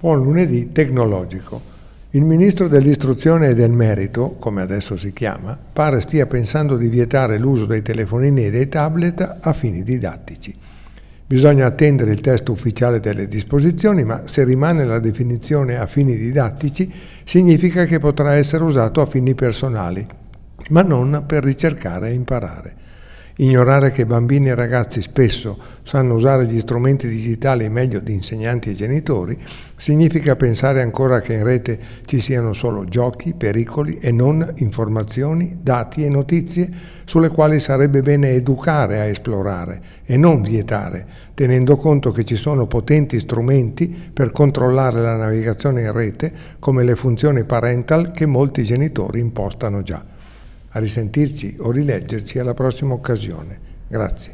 Buon lunedì tecnologico. Il ministro dell'istruzione e del merito, come adesso si chiama, pare stia pensando di vietare l'uso dei telefonini e dei tablet a fini didattici. Bisogna attendere il testo ufficiale delle disposizioni, ma se rimane la definizione a fini didattici, significa che potrà essere usato a fini personali, ma non per ricercare e imparare. Ignorare che bambini e ragazzi spesso sanno usare gli strumenti digitali meglio di insegnanti e genitori significa pensare ancora che in rete ci siano solo giochi, pericoli e non informazioni, dati e notizie sulle quali sarebbe bene educare a esplorare e non vietare, tenendo conto che ci sono potenti strumenti per controllare la navigazione in rete come le funzioni parental che molti genitori impostano già. A risentirci o rileggerci alla prossima occasione. Grazie.